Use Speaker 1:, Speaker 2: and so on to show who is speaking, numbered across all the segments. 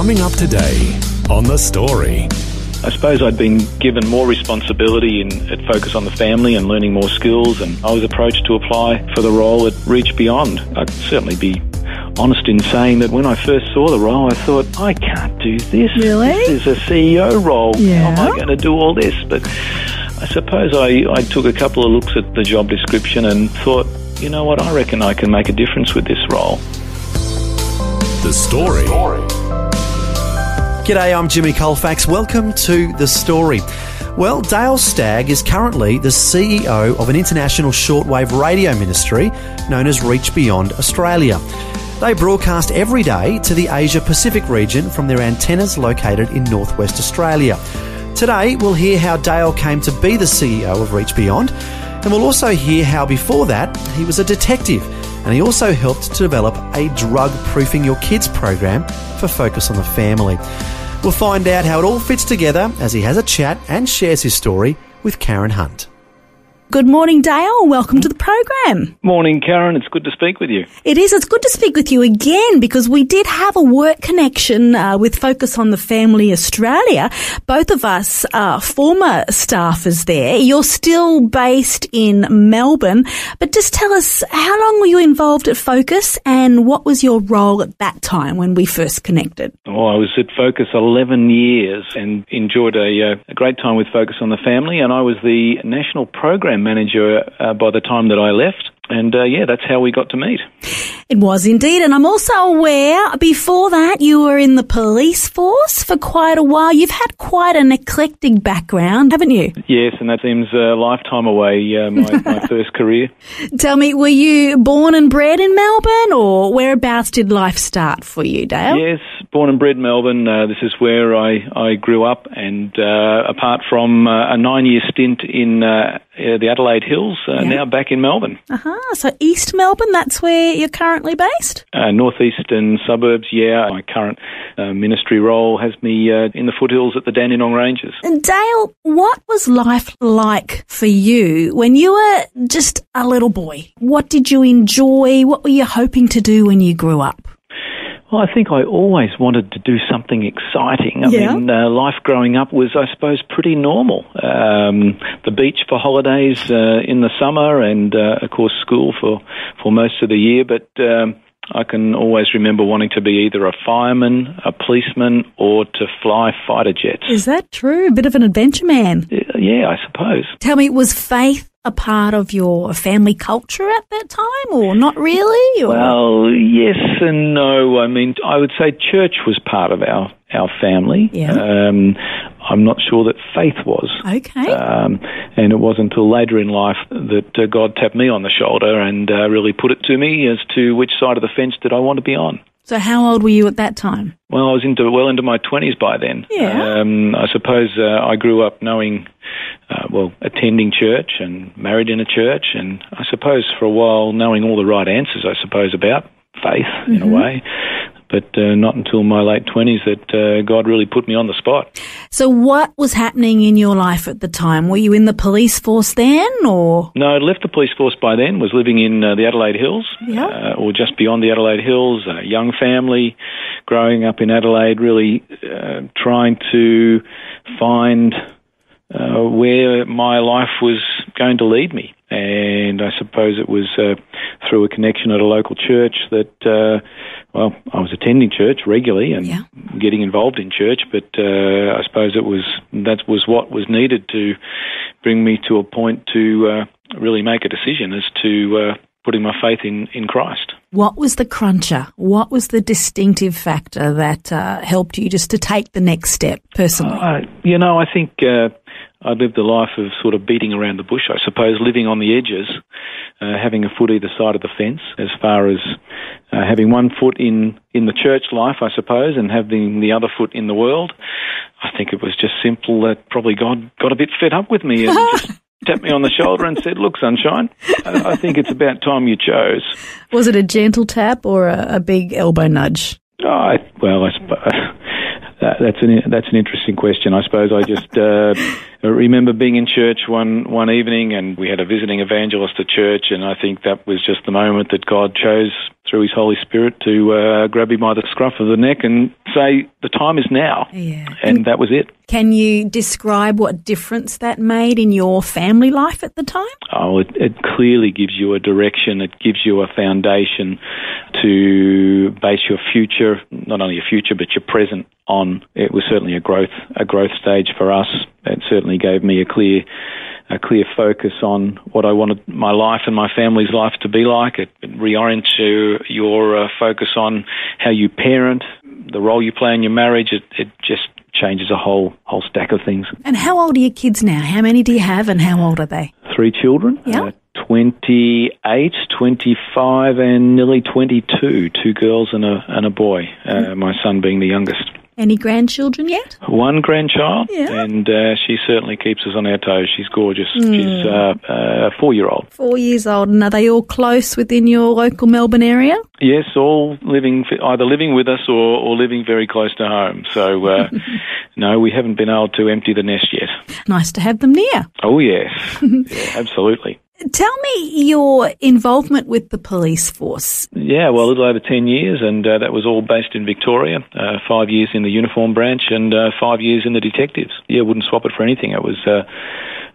Speaker 1: Coming up today on The Story.
Speaker 2: I suppose I'd been given more responsibility in, at Focus on the Family and learning more skills, and I was approached to apply for the role at Reach Beyond. I'd certainly be honest in saying that when I first saw the role, I thought, I can't do this.
Speaker 3: Really?
Speaker 2: This is a CEO role.
Speaker 3: Yeah.
Speaker 2: How am I going to do all this? But I suppose I, I took a couple of looks at the job description and thought, you know what, I reckon I can make a difference with this role.
Speaker 1: The Story.
Speaker 4: G'day, I'm Jimmy Colfax. Welcome to The Story. Well, Dale Stagg is currently the CEO of an international shortwave radio ministry known as Reach Beyond Australia. They broadcast every day to the Asia Pacific region from their antennas located in northwest Australia. Today, we'll hear how Dale came to be the CEO of Reach Beyond, and we'll also hear how before that he was a detective and he also helped to develop a drug proofing your kids program for Focus on the Family. We'll find out how it all fits together as he has a chat and shares his story with Karen Hunt.
Speaker 3: Good morning, Dale. Welcome to the program.
Speaker 2: Morning, Karen. It's good to speak with you.
Speaker 3: It is. It's good to speak with you again because we did have a work connection uh, with Focus on the Family Australia. Both of us are former staffers there. You're still based in Melbourne, but just tell us how long were you involved at Focus and what was your role at that time when we first connected?
Speaker 2: Oh, I was at Focus 11 years and enjoyed a, uh, a great time with Focus on the Family, and I was the national program manager uh, by the time that I left. And uh, yeah, that's how we got to meet.
Speaker 3: It was indeed. And I'm also aware before that you were in the police force for quite a while. You've had quite an eclectic background, haven't you?
Speaker 2: Yes, and that seems a lifetime away, uh, my, my first career.
Speaker 3: Tell me, were you born and bred in Melbourne or whereabouts did life start for you, Dale?
Speaker 2: Yes, born and bred Melbourne. Uh, this is where I, I grew up, and uh, apart from uh, a nine year stint in uh, the Adelaide Hills, uh,
Speaker 3: Yeah.
Speaker 2: now back in Melbourne.
Speaker 3: Uh-huh. So East Melbourne, that's where you're currently based?
Speaker 2: Uh, northeastern suburbs, yeah. My current uh, ministry role has me uh, in the foothills at the Dandenong Ranges.
Speaker 3: And Dale, what was life like for you when you were just a little boy? What did you enjoy? What were you hoping to do when you grew up?
Speaker 2: Well, I think I always wanted to do something exciting. I
Speaker 3: Yeah.
Speaker 2: mean, uh, life growing up was, I suppose, pretty normal. Um, the beach for holidays uh, in the summer, and uh, of course, school for for most of the year. But um, I can always remember wanting to be either a fireman, a policeman, or to fly fighter jets.
Speaker 3: Is that true? A bit of an adventure man.
Speaker 2: Yeah, I suppose.
Speaker 3: Tell me, was faith a part of your family culture at that time, or not really? Or?
Speaker 2: Well, yes and no. I mean, I would say church was part of our our family.
Speaker 3: Yeah.
Speaker 2: Um, I'm not sure that faith was.
Speaker 3: okay.
Speaker 2: Um, and it wasn't until later in life that uh, God tapped me on the shoulder and uh, really put it to me as to which side of the fence did I want to be on.
Speaker 3: so, how old were you at that time?
Speaker 2: Well, I was into well into my twenties by then.
Speaker 3: Yeah.
Speaker 2: Um, I suppose uh, I grew up knowing, uh, well, attending church and married in a church, and I suppose for a while knowing all the right answers. I suppose about faith in a way, but uh, not until my late twenties that uh, God really put me on the spot.
Speaker 3: So, what was happening in your life at the time? Were you in the police force then, or?
Speaker 2: No, I'd left the police force by then, was living in uh, the Adelaide Hills,
Speaker 3: Yeah.
Speaker 2: uh, or just beyond the Adelaide Hills, a young family, growing up in Adelaide, really uh, trying to find uh, where my life was going to lead me. And I suppose it was uh, through a connection at a local church that, uh, well, I was attending church regularly and
Speaker 3: Yeah.
Speaker 2: getting involved in church, but uh, I suppose it was that was what was needed to bring me to a point to uh, really make a decision as to uh, putting my faith in, in Christ.
Speaker 3: What was the cruncher? What was the distinctive factor that uh, helped you just to take the next step personally?
Speaker 2: Uh, you know, I think uh, I lived a life of sort of beating around the bush, I suppose, living on the edges, uh, having a foot either side of the fence, as far as uh, having one foot in, in the church life, I suppose, and having the other foot in the world. I think it was just simple that probably God got a bit fed up with me and just tapped me on the shoulder and said, Look, sunshine, I, I think it's about time you chose.
Speaker 3: Was it a gentle tap or a, a big elbow nudge?
Speaker 2: Oh, I, well, I suppose. That, that's an that's an interesting question. I suppose I just uh, remember being in church one one evening, and we had a visiting evangelist at church, and I think that was just the moment that God chose through His Holy Spirit to uh, grab him by the scruff of the neck and say, "The time is now,"
Speaker 3: Yeah.
Speaker 2: and that was it.
Speaker 3: Can you describe what difference that made in your family life at the time?
Speaker 2: Oh, it, it clearly gives you a direction. It gives you a foundation to base your future, not only your future but your present on. It was certainly a growth a growth stage for us. It certainly gave me a clear a clear focus on what I wanted my life and my family's life to be like. It, it reorients you, your uh, focus on how you parent, the role you play in your marriage. It, it just changes a whole whole stack of things.
Speaker 3: And how old are your kids now? How many do you have and how old are they?
Speaker 2: Three children.
Speaker 3: Yeah.
Speaker 2: Uh, 28, 25, and nearly 22. Two girls and a, and a boy, uh, my son being the youngest.
Speaker 3: Any grandchildren yet?
Speaker 2: One grandchild,
Speaker 3: Yeah.
Speaker 2: and uh, she certainly keeps us on our toes. She's gorgeous. She's uh, uh, a four year old.
Speaker 3: Four years old. And are they all close within your local Melbourne area?
Speaker 2: Yes, all living either living with us or, or living very close to home. So, uh, no, we haven't been able to empty the nest yet.
Speaker 3: Nice to have them near.
Speaker 2: Oh, yes. yeah, absolutely.
Speaker 3: Tell me your involvement with the police force.
Speaker 2: Yeah, well, a little over 10 years, and uh, that was all based in Victoria. Uh, five years in the uniform branch and uh, five years in the detectives. Yeah, wouldn't swap it for anything. It was uh,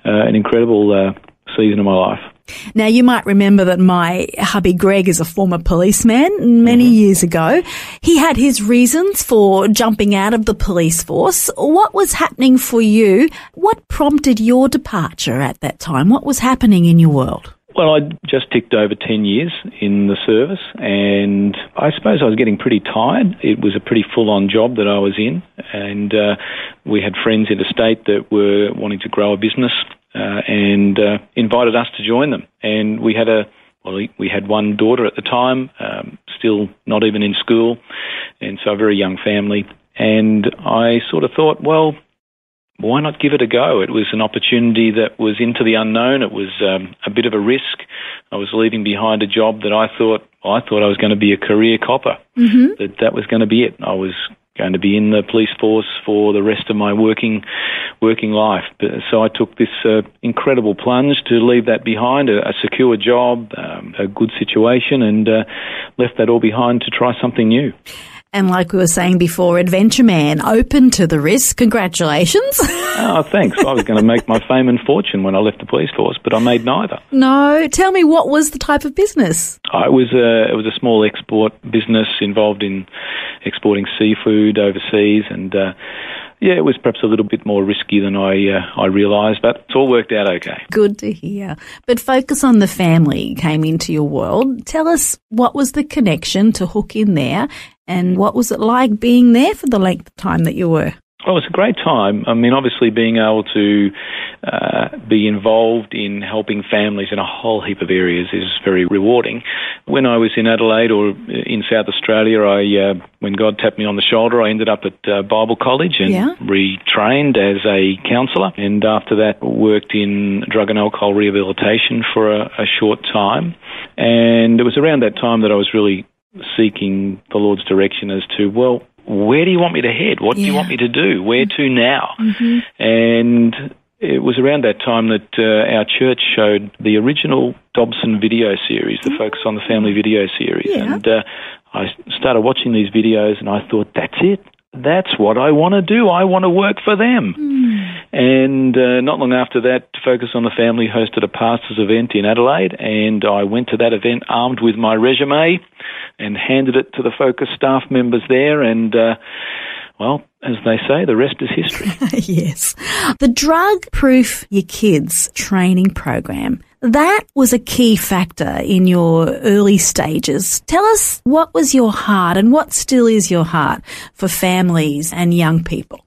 Speaker 2: uh, an incredible uh, season of my life.
Speaker 3: Now, you might remember that my hubby Greg is a former policeman many years ago. He had his reasons for jumping out of the police force. What was happening for you? What prompted your departure at that time? What was happening in your world?
Speaker 2: Well, I just ticked over 10 years in the service, and I suppose I was getting pretty tired. It was a pretty full on job that I was in, and uh, we had friends interstate that were wanting to grow a business and uh, invited us to join them. And we had a well, we- we had one daughter at the time, um, still not even in school, and so a very young family. And I sort of thought, well, why not give it a go? It was an opportunity that was into the unknown. It was um, a bit of a risk. I was leaving behind a job that I thought I thought I was going to be a career copper. Mm-hmm. That that was going to be it. I was going to be in the police force for the rest of my working working life. So I took this uh, incredible plunge to leave that behind, a, a secure job, um, a good situation, and uh, left that all behind to try something new.
Speaker 3: And like we were saying before, Adventure Man, open to the risk. Congratulations.
Speaker 2: Oh, thanks. I was going to make my fame and fortune when I left the police force, but I made neither.
Speaker 3: no, tell me what was the type of business?
Speaker 2: Uh, It was a it was a small export business involved in exporting seafood overseas, and uh, yeah, it was perhaps a little bit more risky than I uh, I realised, but it's all worked out okay.
Speaker 3: Good to hear. But focus on the family came into your world. Tell us what was the connection to hook in there and what was it like being there for the length of time that you were?
Speaker 2: Well, it's a great time. I mean, obviously, being able to uh, be involved in helping families in a whole heap of areas is very rewarding. When I was in Adelaide or in South Australia, I uh, when God tapped me on the shoulder, I ended up at uh, Bible College and
Speaker 3: Yeah.
Speaker 2: retrained as a counsellor, and after that, worked in drug and alcohol rehabilitation for a, a short time. And it was around that time that I was really seeking the Lord's direction as to well where do you want me to head? What do you want me to do? Where to now? And it was around that time that uh, our church showed the original Dobson video series, the Focus on the Family video series.
Speaker 3: Yeah.
Speaker 2: And uh, I started watching these videos and I thought, that's it. That's what I want to do. I want to work for them. And uh, not long after that, Focus on the Family hosted a pastors event in Adelaide, and I went to that event armed with my resume and handed it to the Focus staff members there. And uh, well, as they say, the rest is history.
Speaker 3: yes. The drug proof your kids training program. That was a key factor in your early stages. Tell us what was your heart and what still is your heart for families and young people.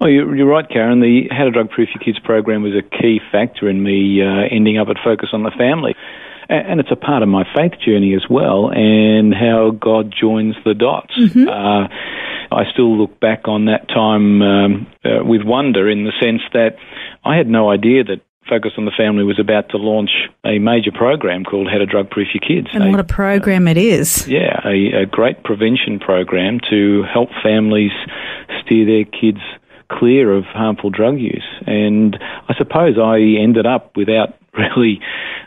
Speaker 2: You're, you're right, Karen. The How to Drug Proof Your Kids program was a key factor in me uh, ending up at Focus on the Family. And it's a part of my faith journey as well, and how God joins the dots.
Speaker 3: Mm-hmm.
Speaker 2: Uh, I still look back on that time um, uh, with wonder in the sense that I had no idea that Focus on the Family was about to launch a major program called How to Drug Proof Your Kids.
Speaker 3: And what a program it is.
Speaker 2: Yeah, a, a great prevention program to help families steer their kids clear of harmful drug use. And I suppose I ended up without really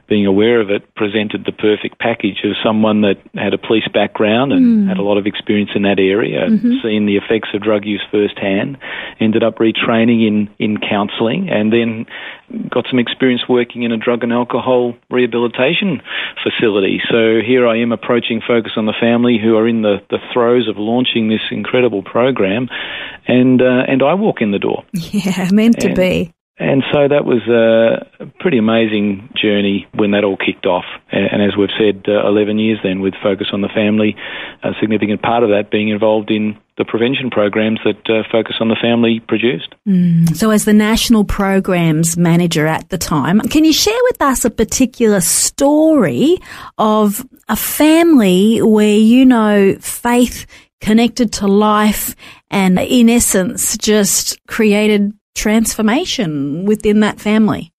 Speaker 2: being aware of it, presented the perfect package of someone that had a police background and had a lot of experience in that area, seen the effects of drug use firsthand, ended up retraining in, in counselling, and then got some experience working in a drug and alcohol rehabilitation facility. So here I am approaching Focus on the Family, who are in the, the throes of launching this incredible program, and uh, and I walk in the door.
Speaker 3: Yeah, meant to be.
Speaker 2: And so that was a pretty amazing journey when that all kicked off. And as we've said, uh, 11 years then with Focus on the Family, a significant part of that being involved in the prevention programs that uh, Focus on the Family produced.
Speaker 3: So, as the national programs manager at the time, can you share with us a particular story of a family where you know faith connected to life and, in essence, just created transformation within that family?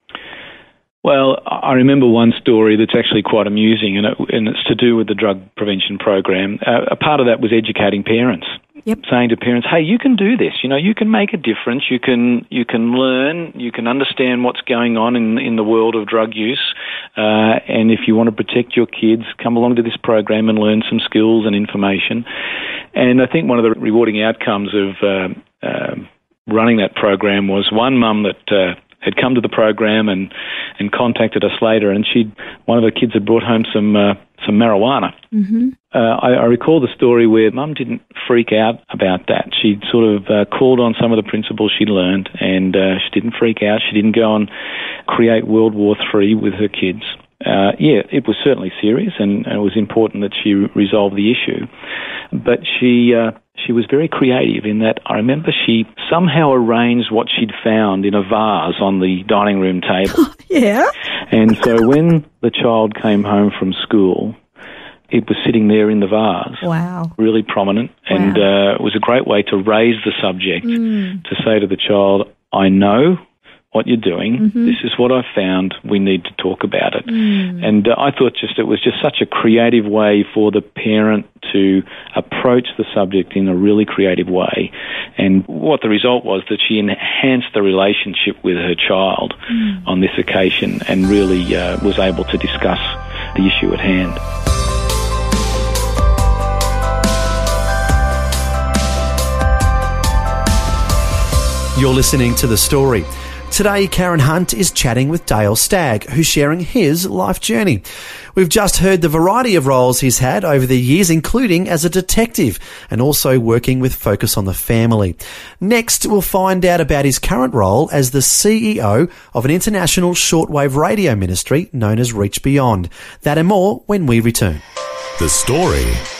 Speaker 2: Well, I remember one story that's actually quite amusing, and, it, and it's to do with the drug prevention program. Uh, a part of that was educating parents.
Speaker 3: Yep.
Speaker 2: Saying to parents, "Hey, you can do this. You know, you can make a difference. You can you can learn. You can understand what's going on in in the world of drug use. Uh, and if you want to protect your kids, come along to this program and learn some skills and information." And I think one of the rewarding outcomes of uh, uh, running that program was one mum that uh, had come to the program and and contacted us later, and she one of her kids had brought home some uh, some marijuana. Mm-hmm. Uh, I, I recall the story where mum didn't freak out about that. She sort of uh, called on some of the principles she'd learned, and uh, she didn't freak out. She didn't go and create World War Three with her kids. Uh, yeah, it was certainly serious, and, and it was important that she resolve the issue. But she uh, she was very creative in that I remember she somehow arranged what she'd found in a vase on the dining room table.
Speaker 3: Yeah.
Speaker 2: and so when the child came home from school, it was sitting there in the vase
Speaker 3: Wow.
Speaker 2: really prominent, and uh, it was a great way to raise the subject to say to the child, "I know." What you're doing, this is what I've found. We need to talk about it. And uh, I thought just it was just such a creative way for the parent to approach the subject in a really creative way. And what the result was that she enhanced the relationship with her child on this occasion and really uh, was able to discuss the issue at hand.
Speaker 4: You're listening to The Story. Today, Karen Hunt is chatting with Dale Stagg, who's sharing his life journey. We've just heard the variety of roles he's had over the years, including as a detective and also working with Focus on the Family. Next, we'll find out about his current role as the CEO of an international shortwave radio ministry known as Reach Beyond. That and more when we return.
Speaker 1: The Story.